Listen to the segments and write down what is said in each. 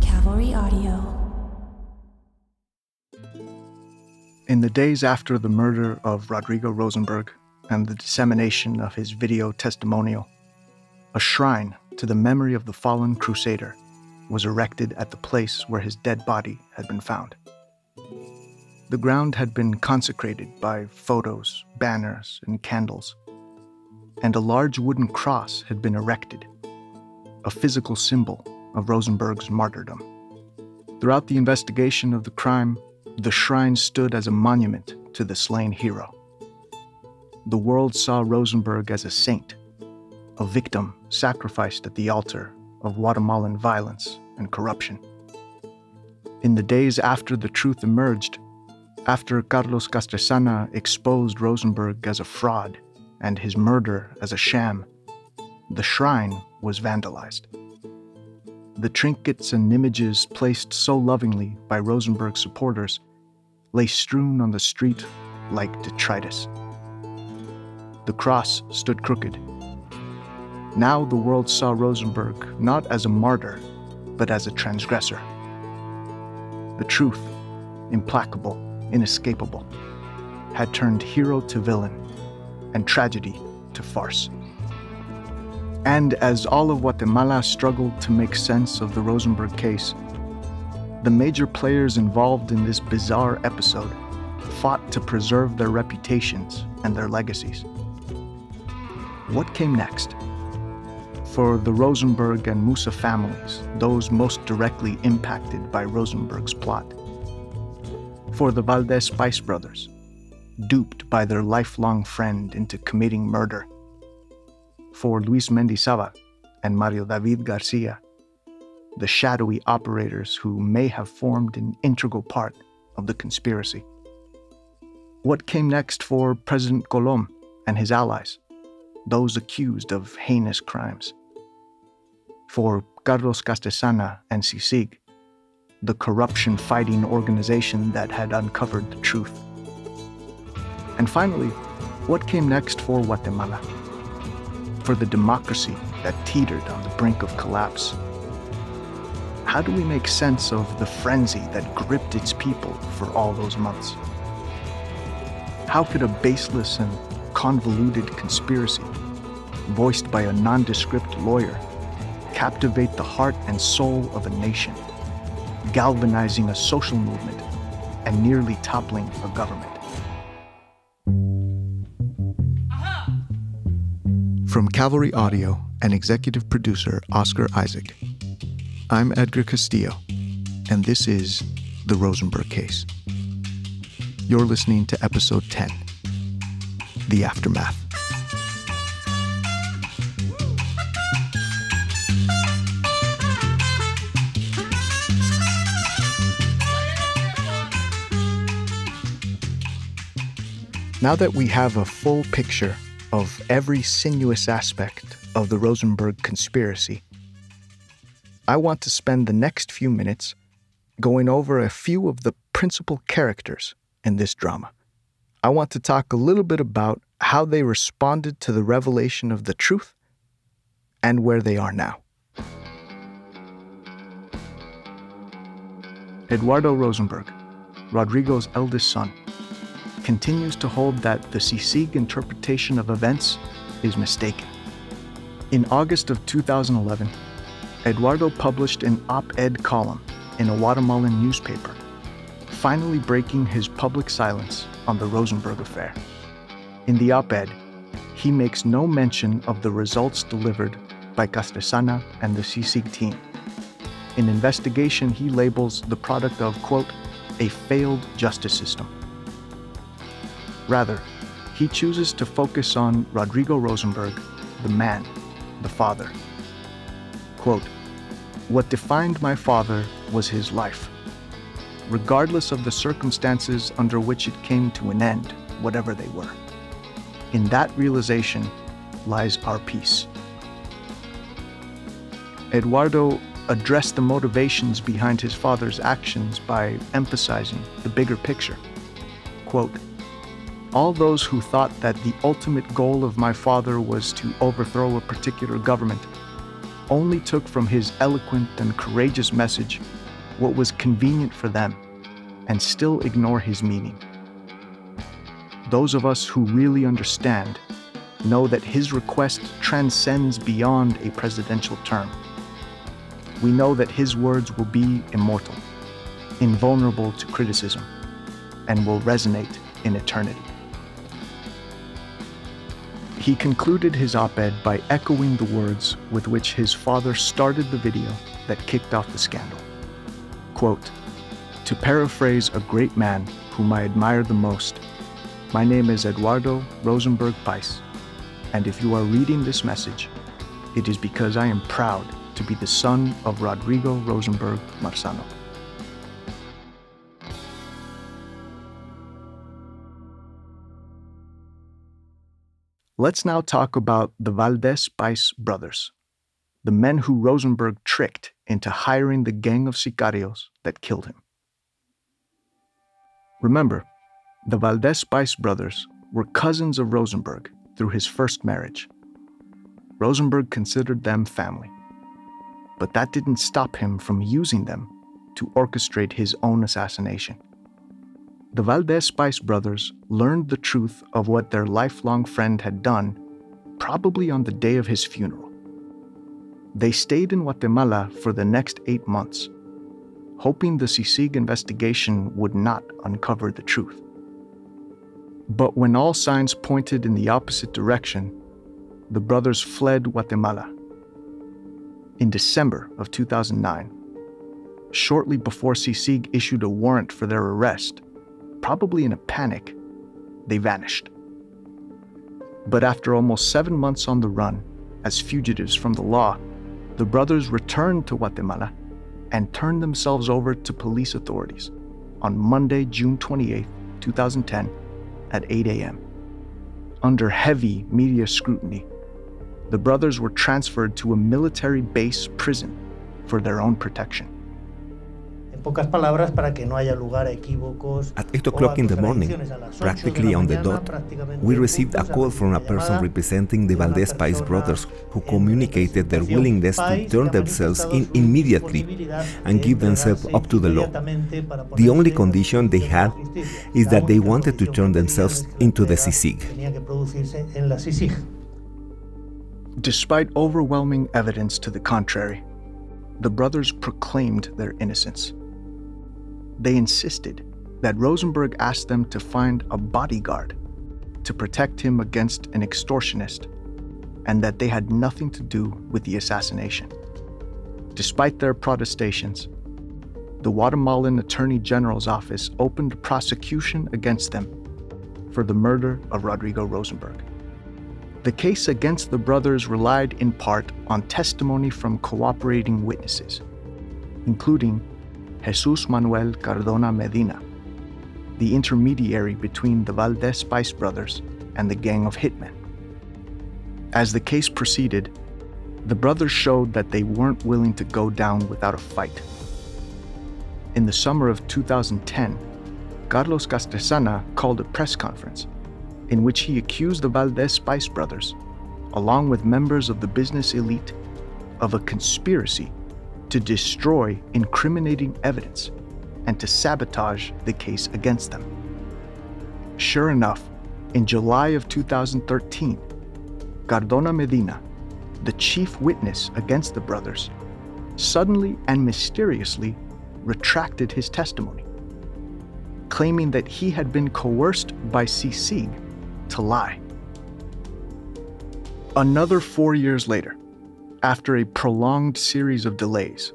Cavalry Audio. In the days after the murder of Rodrigo Rosenberg and the dissemination of his video testimonial, a shrine to the memory of the fallen crusader was erected at the place where his dead body had been found. The ground had been consecrated by photos, banners, and candles, and a large wooden cross had been erected, a physical symbol of Rosenberg's martyrdom. Throughout the investigation of the crime, the shrine stood as a monument to the slain hero. The world saw Rosenberg as a saint, a victim sacrificed at the altar of Guatemalan violence and corruption. In the days after the truth emerged, after Carlos Castresana exposed Rosenberg as a fraud and his murder as a sham, the shrine was vandalized. The trinkets and images placed so lovingly by Rosenberg supporters lay strewn on the street like detritus. The cross stood crooked. Now the world saw Rosenberg not as a martyr, but as a transgressor. The truth, implacable, inescapable, had turned hero to villain and tragedy to farce. And as all of Guatemala struggled to make sense of the Rosenberg case, the major players involved in this bizarre episode fought to preserve their reputations and their legacies. What came next? For the Rosenberg and Musa families, those most directly impacted by Rosenberg's plot. For the Valdez Pais brothers, duped by their lifelong friend into committing murder. For Luis Mendizábal and Mario David Garcia, the shadowy operators who may have formed an integral part of the conspiracy. What came next for President Colom and his allies, those accused of heinous crimes? For Carlos Castresana and CICIG, the corruption fighting organization that had uncovered the truth. And finally, what came next for Guatemala? For the democracy that teetered on the brink of collapse how do we make sense of the frenzy that gripped its people for all those months? How could a baseless and convoluted conspiracy, voiced by a nondescript lawyer, captivate the heart and soul of a nation, galvanizing a social movement and nearly toppling a government? From Cavalry Audio and executive producer Oscar Isaac. I'm Edgar Castillo, and this is The Rosenberg Case. You're listening to episode 10 The Aftermath. Now that we have a full picture of every sinuous aspect of the Rosenberg conspiracy, I want to spend the next few minutes going over a few of the principal characters in this drama. I want to talk a little bit about how they responded to the revelation of the truth and where they are now. Eduardo Rosenberg, Rodrigo's eldest son, continues to hold that the CICIG interpretation of events is mistaken. In August of 2011, Eduardo published an op ed column in a Guatemalan newspaper, finally breaking his public silence on the Rosenberg affair. In the op ed, he makes no mention of the results delivered by Castresana and the CICIG team. In investigation, he labels the product of, quote, a failed justice system. Rather, he chooses to focus on Rodrigo Rosenberg, the man, the father. Quote, What defined my father was his life. Regardless of the circumstances under which it came to an end, whatever they were. In that realization lies our peace. Eduardo addressed the motivations behind his father's actions by emphasizing the bigger picture. Quote, all those who thought that the ultimate goal of my father was to overthrow a particular government only took from his eloquent and courageous message what was convenient for them and still ignore his meaning. Those of us who really understand know that his request transcends beyond a presidential term. We know that his words will be immortal, invulnerable to criticism, and will resonate in eternity. He concluded his op ed by echoing the words with which his father started the video that kicked off the scandal. Quote, to paraphrase a great man whom I admire the most, my name is Eduardo Rosenberg Pais, and if you are reading this message, it is because I am proud to be the son of Rodrigo Rosenberg Marzano. Let's now talk about the Valdez Pais brothers, the men who Rosenberg tricked into hiring the gang of sicarios that killed him. Remember, the Valdez Pais brothers were cousins of Rosenberg through his first marriage. Rosenberg considered them family. But that didn't stop him from using them to orchestrate his own assassination the Valdez Pais brothers learned the truth of what their lifelong friend had done, probably on the day of his funeral. They stayed in Guatemala for the next eight months, hoping the CICIG investigation would not uncover the truth. But when all signs pointed in the opposite direction, the brothers fled Guatemala. In December of 2009, shortly before CICIG issued a warrant for their arrest, probably in a panic, they vanished. But after almost seven months on the run, as fugitives from the law, the brothers returned to Guatemala and turned themselves over to police authorities on Monday, June 28, 2010, at 8 a.m. Under heavy media scrutiny, the brothers were transferred to a military base prison for their own protection. Pocas palabras para que no haya lugar a equívocos. At 8 o'clock in the morning, practically on the dot, we received a call from a person representing the Valdez Pais brothers who communicated their willingness to turn themselves in immediately and give themselves up to the law. The only condition they had is that they wanted to turn themselves into the CICIG. Despite overwhelming evidence to the contrary, the brothers proclaimed their innocence. They insisted that Rosenberg asked them to find a bodyguard to protect him against an extortionist and that they had nothing to do with the assassination. Despite their protestations, the Guatemalan Attorney General's office opened a prosecution against them for the murder of Rodrigo Rosenberg. The case against the brothers relied in part on testimony from cooperating witnesses, including Jesus Manuel Cardona Medina, the intermediary between the Valdez Pais brothers and the gang of hitmen. As the case proceeded, the brothers showed that they weren't willing to go down without a fight. In the summer of 2010, Carlos Castresana called a press conference in which he accused the Valdez Pais brothers, along with members of the business elite, of a conspiracy to destroy incriminating evidence and to sabotage the case against them. Sure enough, in July of 2013, Cardona Medina, the chief witness against the brothers, suddenly and mysteriously retracted his testimony, claiming that he had been coerced by CICIG to lie. Another four years later, after a prolonged series of delays,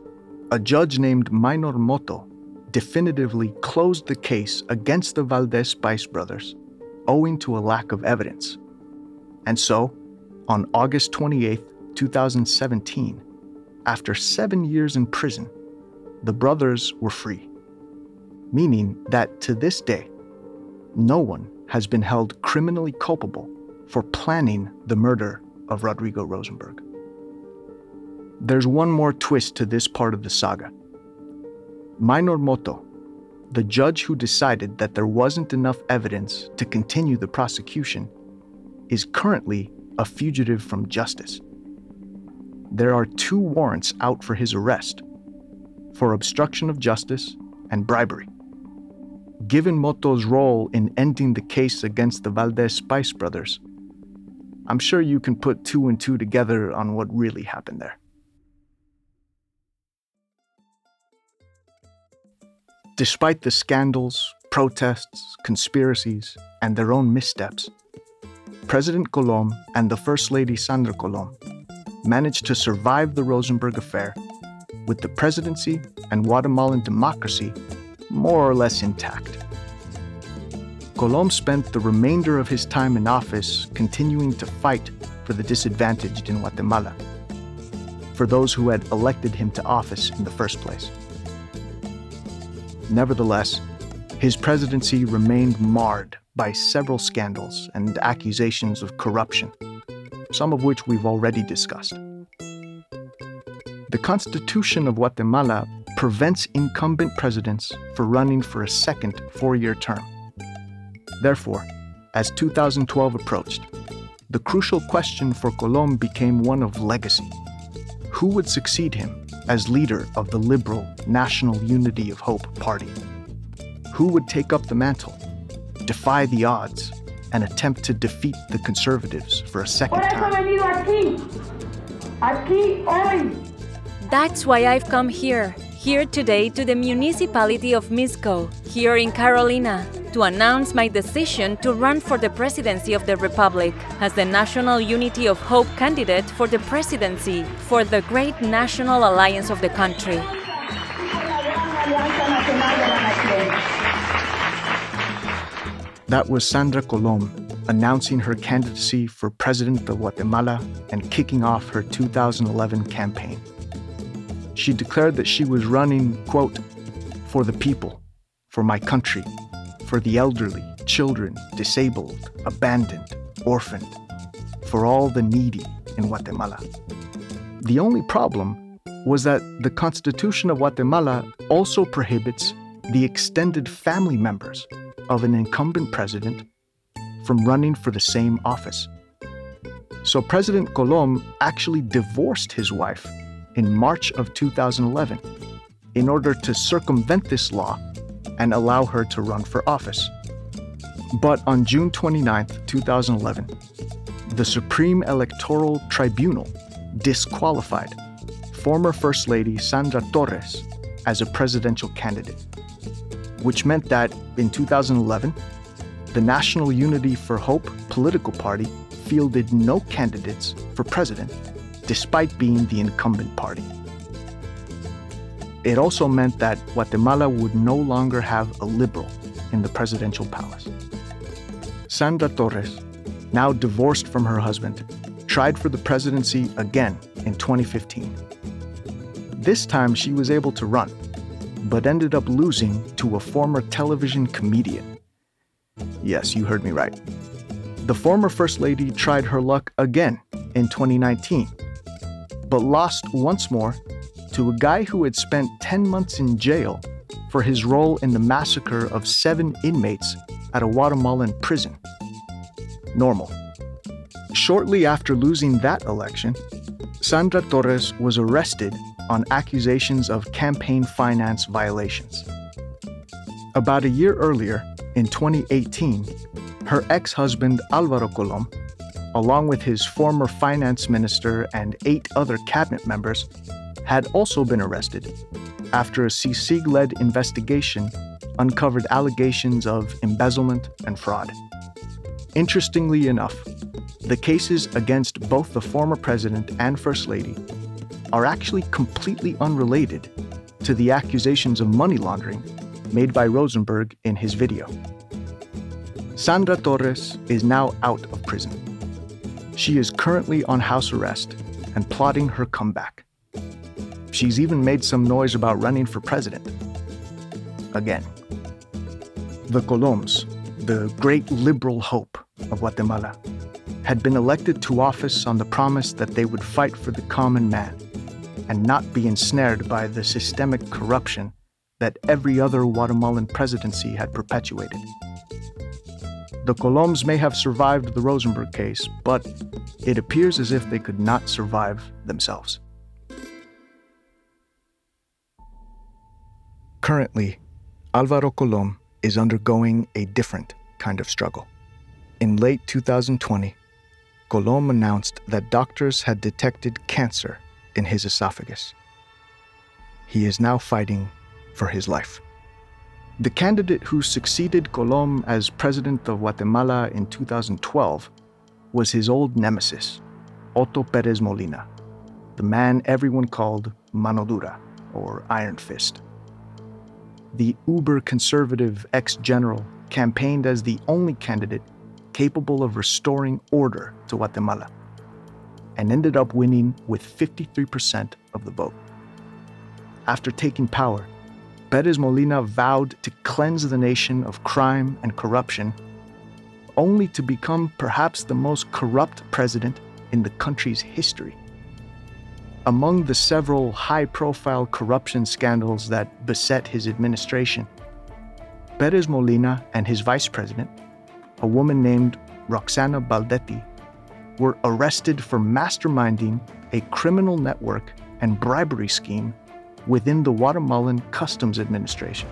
a judge named Mynor Moto definitively closed the case against the Valdez Pais brothers owing to a lack of evidence. And so, on August 28, 2017, after seven years in prison, the brothers were free, meaning that to this day, no one has been held criminally culpable for planning the murder of Rodrigo Rosenberg. There's one more twist to this part of the saga. Mynor Moto, the judge who decided that there wasn't enough evidence to continue the prosecution, is currently a fugitive from justice. There are two warrants out for his arrest for obstruction of justice and bribery. Given Moto's role in ending the case against the Valdez Pais brothers, I'm sure you can put two and two together on what really happened there. Despite the scandals, protests, conspiracies, and their own missteps, President Colom and the First Lady Sandra Colom managed to survive the Rosenberg affair with the presidency and Guatemalan democracy more or less intact. Colom spent the remainder of his time in office continuing to fight for the disadvantaged in Guatemala, for those who had elected him to office in the first place. Nevertheless, his presidency remained marred by several scandals and accusations of corruption, some of which we've already discussed. The Constitution of Guatemala prevents incumbent presidents from running for a second four year term. Therefore, as 2012 approached, the crucial question for Colom became one of legacy. Who would succeed him as leader of the liberal National Unity of Hope party. Who would take up the mantle, defy the odds, and attempt to defeat the conservatives for a second time? That's why I've come here, here today to the municipality of Mixco, here in Carolina, to announce my decision to run for the presidency of the Republic as the National Unity of Hope candidate for the presidency for the great national alliance of the country. That was Sandra Colom announcing her candidacy for president of Guatemala and kicking off her 2011 campaign. She declared that she was running, quote, for the people, for my country, for the elderly, children, disabled, abandoned, orphaned, for all the needy in Guatemala. The only problem was that the Constitution of Guatemala also prohibits the extended family members of an incumbent president from running for the same office. So President Colom actually divorced his wife in March of 2011 in order to circumvent this law and allow her to run for office. But on June 29, 2011, the Supreme Electoral Tribunal disqualified former First Lady Sandra Torres as a presidential candidate, which meant that in 2011, the National Unity for Hope political party fielded no candidates for president, despite being the incumbent party. It also meant that Guatemala would no longer have a liberal in the presidential palace. Sandra Torres, now divorced from her husband, tried for the presidency again in 2015. This time she was able to run, but ended up losing to a former television comedian. Yes, you heard me right. The former First Lady tried her luck again in 2019, but lost once more to a guy who had spent 10 months in jail for his role in the massacre of seven inmates at a Guatemalan prison. Normal. Shortly after losing that election, Sandra Torres was arrested on accusations of campaign finance violations. About a year earlier, in 2018, her ex husband Alvaro Colom, along with his former finance minister and eight other cabinet members, had also been arrested after a CICIG led investigation uncovered allegations of embezzlement and fraud. Interestingly enough, the cases against both the former president and first lady are actually completely unrelated to the accusations of money laundering made by Rosenberg in his video. Sandra Torres is now out of prison. She is currently on house arrest and plotting her comeback. She's even made some noise about running for president. Again. The Coloms, the great liberal hope of Guatemala, had been elected to office on the promise that they would fight for the common man and not be ensnared by the systemic corruption that every other Guatemalan presidency had perpetuated. The Coloms may have survived the Rosenberg case, but it appears as if they could not survive themselves. Currently, Alvaro Colom is undergoing a different kind of struggle. In late 2020, Colom announced that doctors had detected cancer in his esophagus. He is now fighting for his life. The candidate who succeeded Colom as president of Guatemala in 2012 was his old nemesis, Otto Perez Molina, the man everyone called Mano Dura, or Iron Fist. The uber conservative ex general campaigned as the only candidate capable of restoring order to Guatemala and ended up winning with 53% of the vote. After taking power, Perez Molina vowed to cleanse the nation of crime and corruption, only to become perhaps the most corrupt president in the country's history. Among the several high profile corruption scandals that beset his administration, Perez Molina and his vice president, a woman named Roxana Baldetti, were arrested for masterminding a criminal network and bribery scheme within the Guatemalan Customs Administration.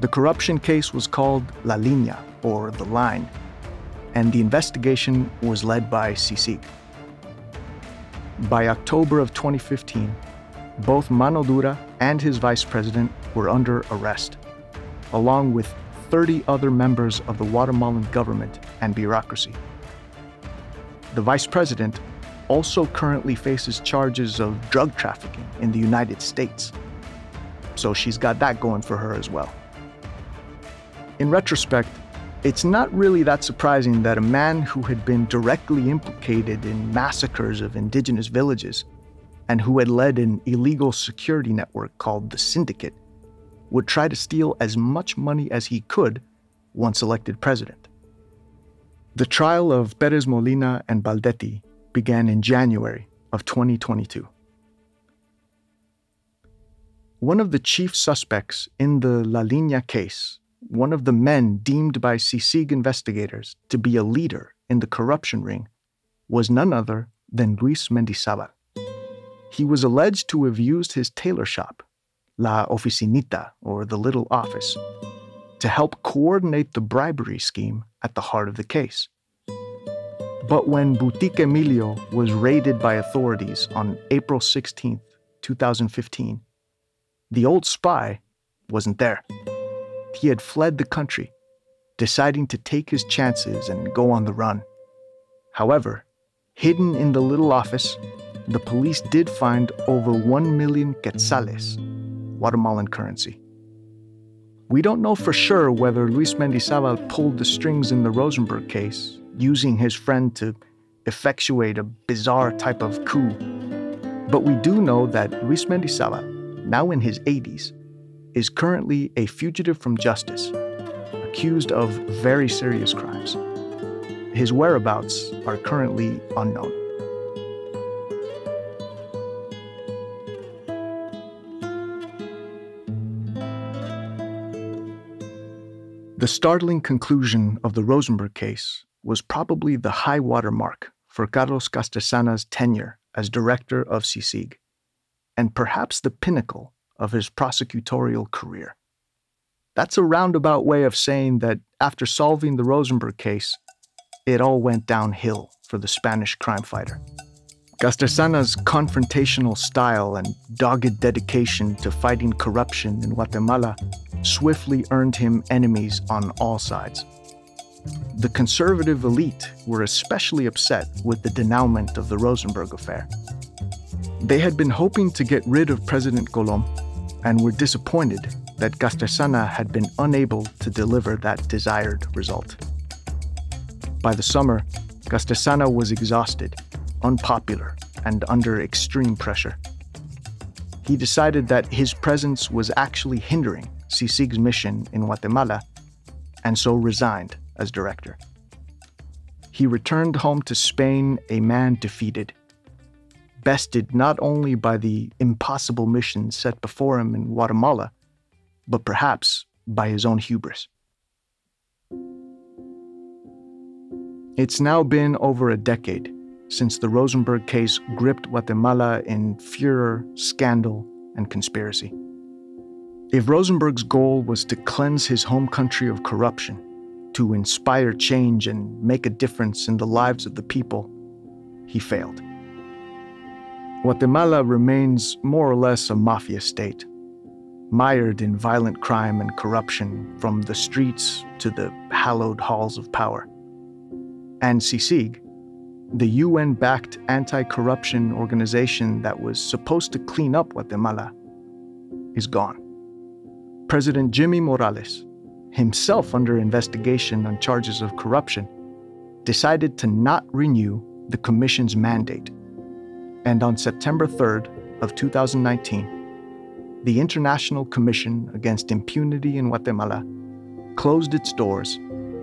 The corruption case was called La Línea, or The Line, and the investigation was led by CICIG. By October of 2015, both Mano Dura and his vice president were under arrest, along with 30 other members of the Guatemalan government and bureaucracy. The vice president also currently faces charges of drug trafficking in the United States. So she's got that going for her as well. In retrospect, it's not really that surprising that a man who had been directly implicated in massacres of indigenous villages and who had led an illegal security network called the Syndicate would try to steal as much money as he could once elected president. The trial of Perez Molina and Baldetti began in January of 2022. One of the chief suspects in the La Línea case, one of the men deemed by CICIG investigators to be a leader in the corruption ring, was none other than Luis Mendizabal. He was alleged to have used his tailor shop, La Oficinita, or the Little Office, to help coordinate the bribery scheme at the heart of the case. But when Boutique Emilio was raided by authorities on April 16, 2015, the old spy wasn't there. He had fled the country, deciding to take his chances and go on the run. However, hidden in the little office, the police did find over 1 million quetzales, Guatemalan currency. We don't know for sure whether Luis Mendizabal pulled the strings in the Rosenberg case using his friend to effectuate a bizarre type of coup. But we do know that Luis Mendizabal, now in his 80s, is currently a fugitive from justice, accused of very serious crimes. His whereabouts are currently unknown. The startling conclusion of the Rosenberg case was probably the high water mark for Carlos Castresana's tenure as director of CICIG, and perhaps the pinnacle of his prosecutorial career. That's a roundabout way of saying that after solving the Rosenberg case, it all went downhill for the Spanish crime fighter. Castresana's confrontational style and dogged dedication to fighting corruption in Guatemala swiftly earned him enemies on all sides. The conservative elite were especially upset with the denouement of the Rosenberg affair. They had been hoping to get rid of President Colom and were disappointed that Castresana had been unable to deliver that desired result. By the summer, Castresana was exhausted, unpopular, and under extreme pressure. He decided that his presence was actually hindering CICIG's mission in Guatemala and so resigned as director. He returned home to Spain a man defeated, bested not only by the impossible mission set before him in Guatemala, but perhaps by his own hubris. It's now been over a decade since the Rosenberg case gripped Guatemala in furor, scandal, and conspiracy. If Rosenberg's goal was to cleanse his home country of corruption, to inspire change and make a difference in the lives of the people, he failed. Guatemala remains more or less a mafia state, mired in violent crime and corruption from the streets to the hallowed halls of power. And CICIG, the UN backed anti corruption organization that was supposed to clean up Guatemala, is gone. President Jimmy Morales, himself under investigation on charges of corruption, decided to not renew the commission's mandate. And on September 3rd of 2019, the International Commission Against Impunity in Guatemala closed its doors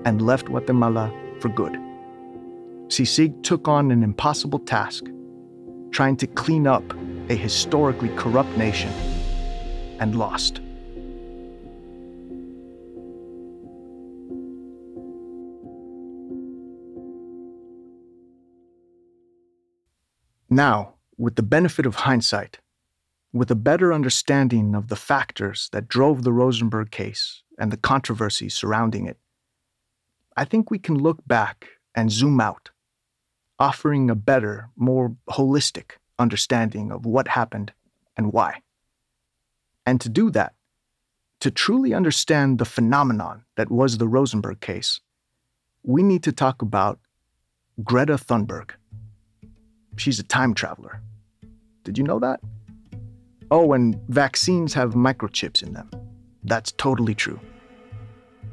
and left Guatemala for good. CICIG took on an impossible task, trying to clean up a historically corrupt nation, and lost. Now, with the benefit of hindsight, with a better understanding of the factors that drove the Rosenberg case and the controversy surrounding it, I think we can look back and zoom out, offering a better, more holistic understanding of what happened and why. And to do that, to truly understand the phenomenon that was the Rosenberg case, we need to talk about Greta Thunberg. She's a time traveler. Did you know that? Oh, and vaccines have microchips in them. That's totally true.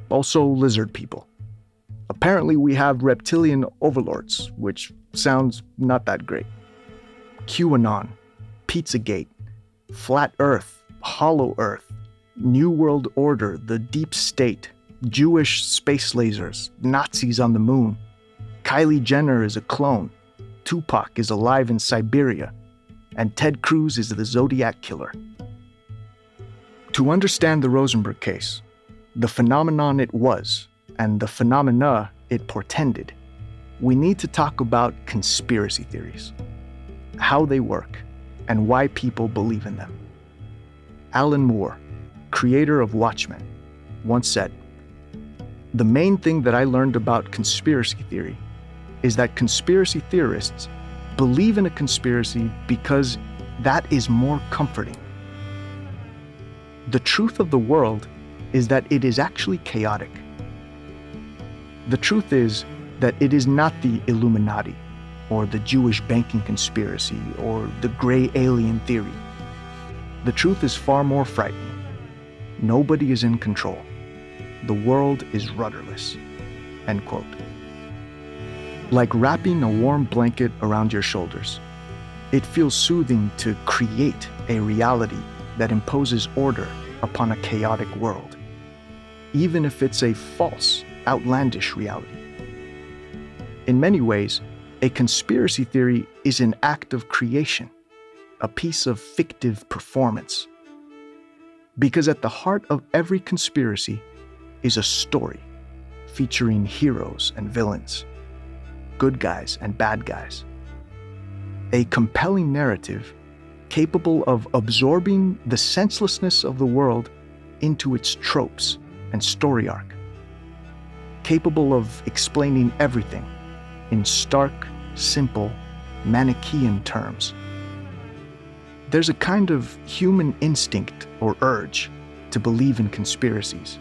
Also, lizard people. Apparently, we have reptilian overlords, which sounds not that great. QAnon, Pizzagate, Flat Earth, Hollow Earth, New World Order, the Deep State, Jewish space lasers, Nazis on the moon. Kylie Jenner is a clone. Tupac is alive in Siberia, and Ted Cruz is the Zodiac Killer. To understand the Rosenberg case, the phenomenon it was, and the phenomena it portended, we need to talk about conspiracy theories, how they work, and why people believe in them. Alan Moore, creator of Watchmen, once said The main thing that I learned about conspiracy theory is that conspiracy theorists believe in a conspiracy because that is more comforting. The truth of the world is that it is actually chaotic. The truth is that it is not the Illuminati or the Jewish banking conspiracy or the gray alien theory. The truth is far more frightening. Nobody is in control. The world is rudderless. End quote like wrapping a warm blanket around your shoulders. It feels soothing to create a reality that imposes order upon a chaotic world, even if it's a false, outlandish reality. In many ways, a conspiracy theory is an act of creation, a piece of fictive performance. Because at the heart of every conspiracy is a story featuring heroes and villains good guys and bad guys. A compelling narrative capable of absorbing the senselessness of the world into its tropes and story arc. Capable of explaining everything in stark, simple, Manichaean terms. There's a kind of human instinct or urge to believe in conspiracies,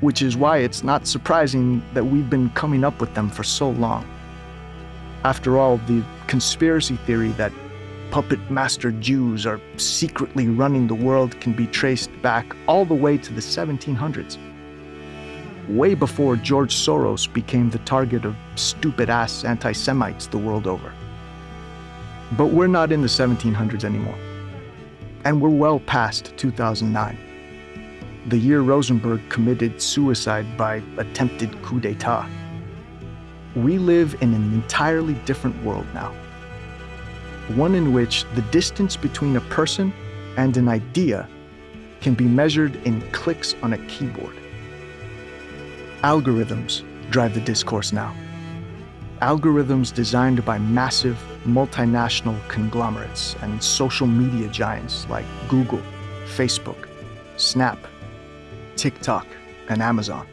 which is why it's not surprising that we've been coming up with them for so long. After all, the conspiracy theory that puppet master Jews are secretly running the world can be traced back all the way to the 1700s. Way before George Soros became the target of stupid ass anti Semites the world over. But we're not in the 1700s anymore. And we're well past 2009, the year Rosenberg committed suicide by attempted coup d'etat. We live in an entirely different world now one in which the distance between a person and an idea can be measured in clicks on a keyboard. Algorithms drive the discourse now. Algorithms designed by massive multinational conglomerates and social media giants like Google, Facebook, Snap, TikTok, and Amazon.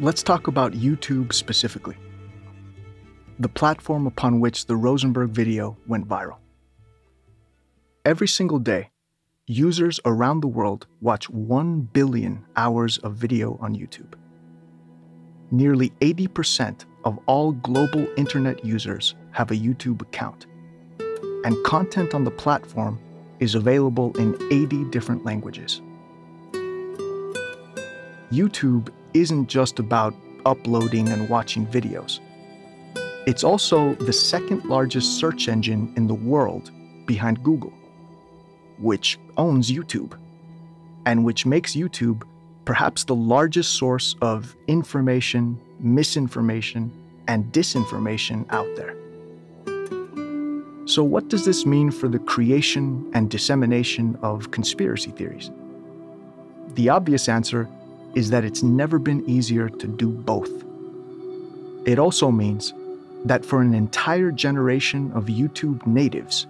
Let's talk about YouTube specifically the platform upon which the Rosenberg video went viral. Every single day, users around the world watch 1 billion hours of video on YouTube. Nearly 80% of all global internet users have a YouTube account, and content on the platform is available in 80 different languages. YouTube isn't just about uploading and watching videos. It's also the second largest search engine in the world behind Google, which owns YouTube, and which makes YouTube perhaps the largest source of information, misinformation, and disinformation out there. So, what does this mean for the creation and dissemination of conspiracy theories? The obvious answer is that it's never been easier to do both. It also means that for an entire generation of YouTube natives,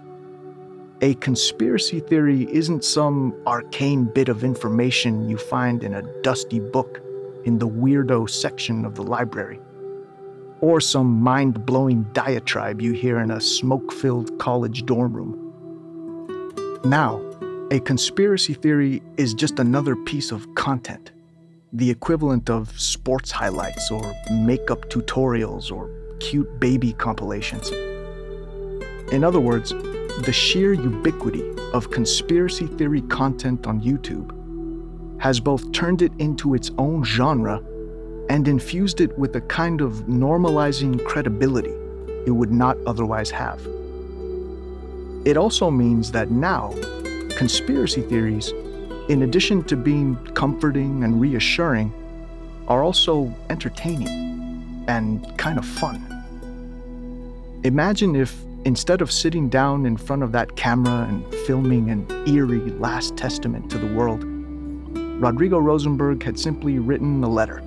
a conspiracy theory isn't some arcane bit of information you find in a dusty book in the weirdo section of the library, or some mind blowing diatribe you hear in a smoke filled college dorm room. Now, a conspiracy theory is just another piece of content, the equivalent of sports highlights or makeup tutorials or cute baby compilations. In other words, the sheer ubiquity of conspiracy theory content on YouTube has both turned it into its own genre and infused it with a kind of normalizing credibility it would not otherwise have. It also means that now, conspiracy theories, in addition to being comforting and reassuring, are also entertaining and kind of fun. Imagine if, instead of sitting down in front of that camera and filming an eerie last testament to the world, Rodrigo Rosenberg had simply written a letter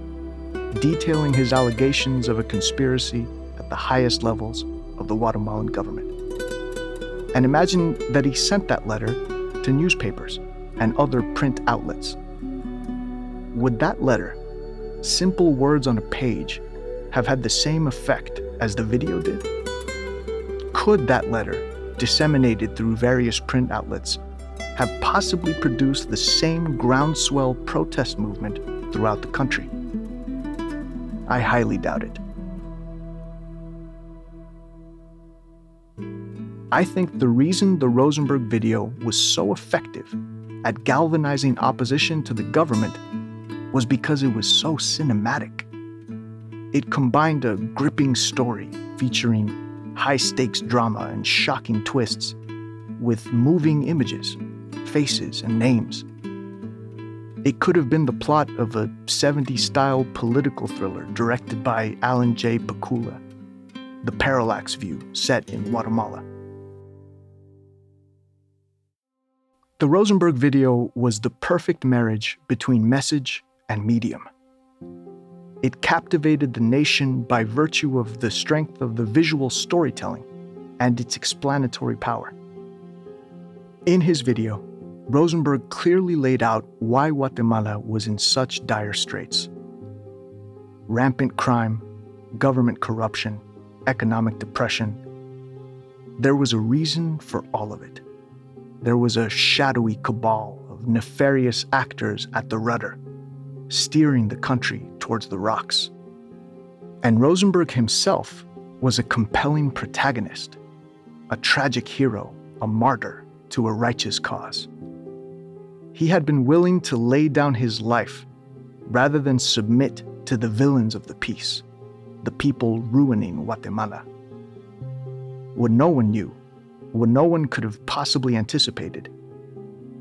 detailing his allegations of a conspiracy at the highest levels of the Guatemalan government. And imagine that he sent that letter to newspapers and other print outlets. Would that letter, simple words on a page, have had the same effect as the video did? Could that letter, disseminated through various print outlets, have possibly produced the same groundswell protest movement throughout the country? I highly doubt it. I think the reason the Rosenberg video was so effective at galvanizing opposition to the government was because it was so cinematic. It combined a gripping story featuring high stakes drama and shocking twists with moving images, faces, and names. It could have been the plot of a 70s style political thriller directed by Alan J. Pakula, The Parallax View, set in Guatemala. The Rosenberg video was the perfect marriage between message and medium. It captivated the nation by virtue of the strength of the visual storytelling and its explanatory power. In his video, Rosenberg clearly laid out why Guatemala was in such dire straits. Rampant crime, government corruption, economic depression, there was a reason for all of it. There was a shadowy cabal of nefarious actors at the rudder, steering the country towards the rocks. And Rosenberg himself was a compelling protagonist, a tragic hero, a martyr to a righteous cause. He had been willing to lay down his life rather than submit to the villains of the piece, the people ruining Guatemala. What no one knew, what no one could have possibly anticipated,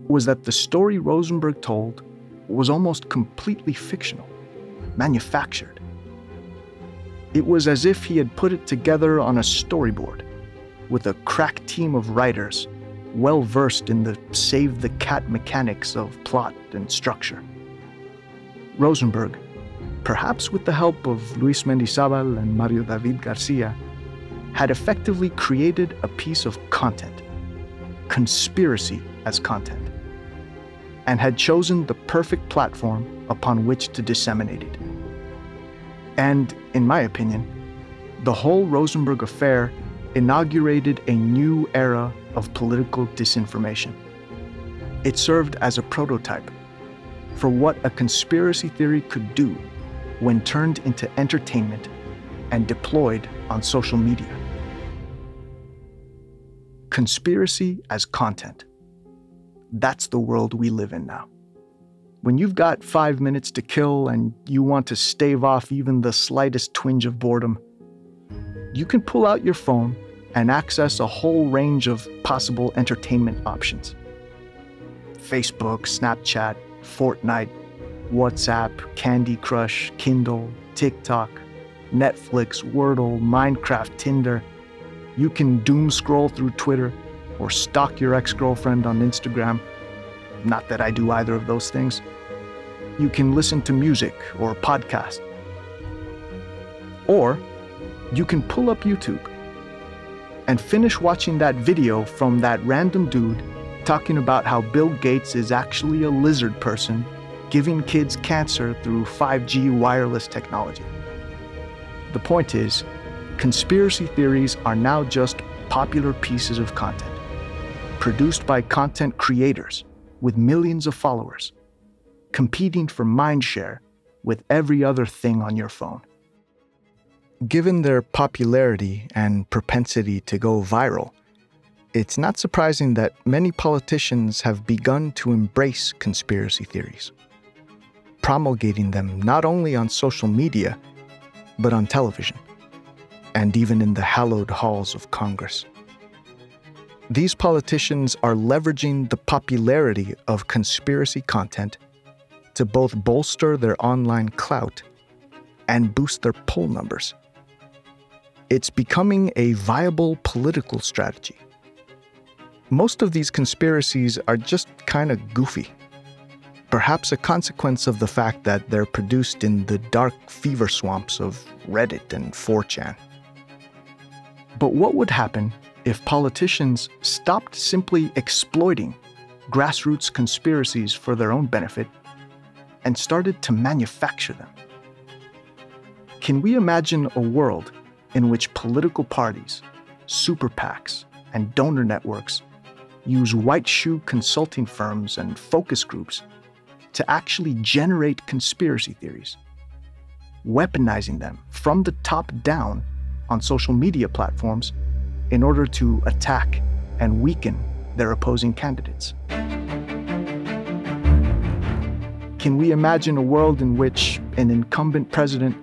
was that the story Rosenberg told was almost completely fictional, manufactured. It was as if he had put it together on a storyboard with a crack team of writers well versed in the save the cat mechanics of plot and structure. Rosenberg, perhaps with the help of Luis Mendizabal and Mario David Garcia, had effectively created a piece of content, conspiracy as content, and had chosen the perfect platform upon which to disseminate it. And, in my opinion, the whole Rosenberg affair inaugurated a new era of political disinformation. It served as a prototype for what a conspiracy theory could do when turned into entertainment and deployed on social media. Conspiracy as content. That's the world we live in now. When you've got five minutes to kill and you want to stave off even the slightest twinge of boredom, you can pull out your phone and access a whole range of possible entertainment options Facebook, Snapchat, Fortnite, WhatsApp, Candy Crush, Kindle, TikTok, Netflix, Wordle, Minecraft, Tinder. You can doom scroll through Twitter or stalk your ex girlfriend on Instagram. Not that I do either of those things. You can listen to music or podcast. Or you can pull up YouTube and finish watching that video from that random dude talking about how Bill Gates is actually a lizard person giving kids cancer through 5G wireless technology. The point is, conspiracy theories are now just popular pieces of content, produced by content creators with millions of followers, competing for mindshare with every other thing on your phone. Given their popularity and propensity to go viral, it's not surprising that many politicians have begun to embrace conspiracy theories, promulgating them not only on social media, but on television, and even in the hallowed halls of Congress. These politicians are leveraging the popularity of conspiracy content to both bolster their online clout and boost their poll numbers. It's becoming a viable political strategy most of these conspiracies are just kind of goofy. Perhaps a consequence of the fact that they're produced in the dark fever swamps of Reddit and 4chan. But what would happen if politicians stopped simply exploiting grassroots conspiracies for their own benefit and started to manufacture them? Can we imagine a world in which political parties, super PACs, and donor networks use white shoe consulting firms and focus groups to actually generate conspiracy theories, weaponizing them from the top down on social media platforms in order to attack and weaken their opposing candidates. Can we imagine a world in which an incumbent president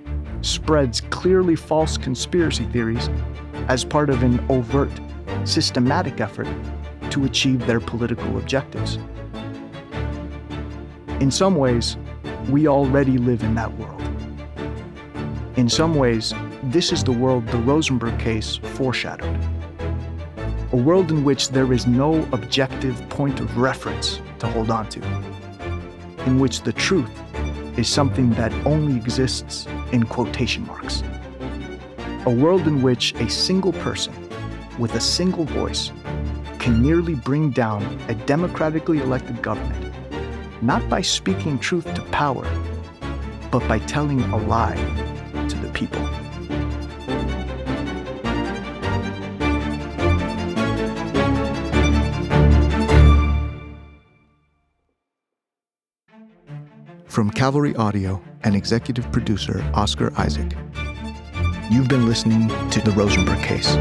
spreads clearly false conspiracy theories as part of an overt, systematic effort to achieve their political objectives. In some ways, we already live in that world. In some ways, this is the world the Rosenberg case foreshadowed. A world in which there is no objective point of reference to hold on to, in which the truth is something that only exists in quotation marks. A world in which a single person with a single voice can nearly bring down a democratically elected government, not by speaking truth to power, but by telling a lie to the people. From Cavalry Audio and executive producer Oscar Isaac, you've been listening to The Rosenberg Case.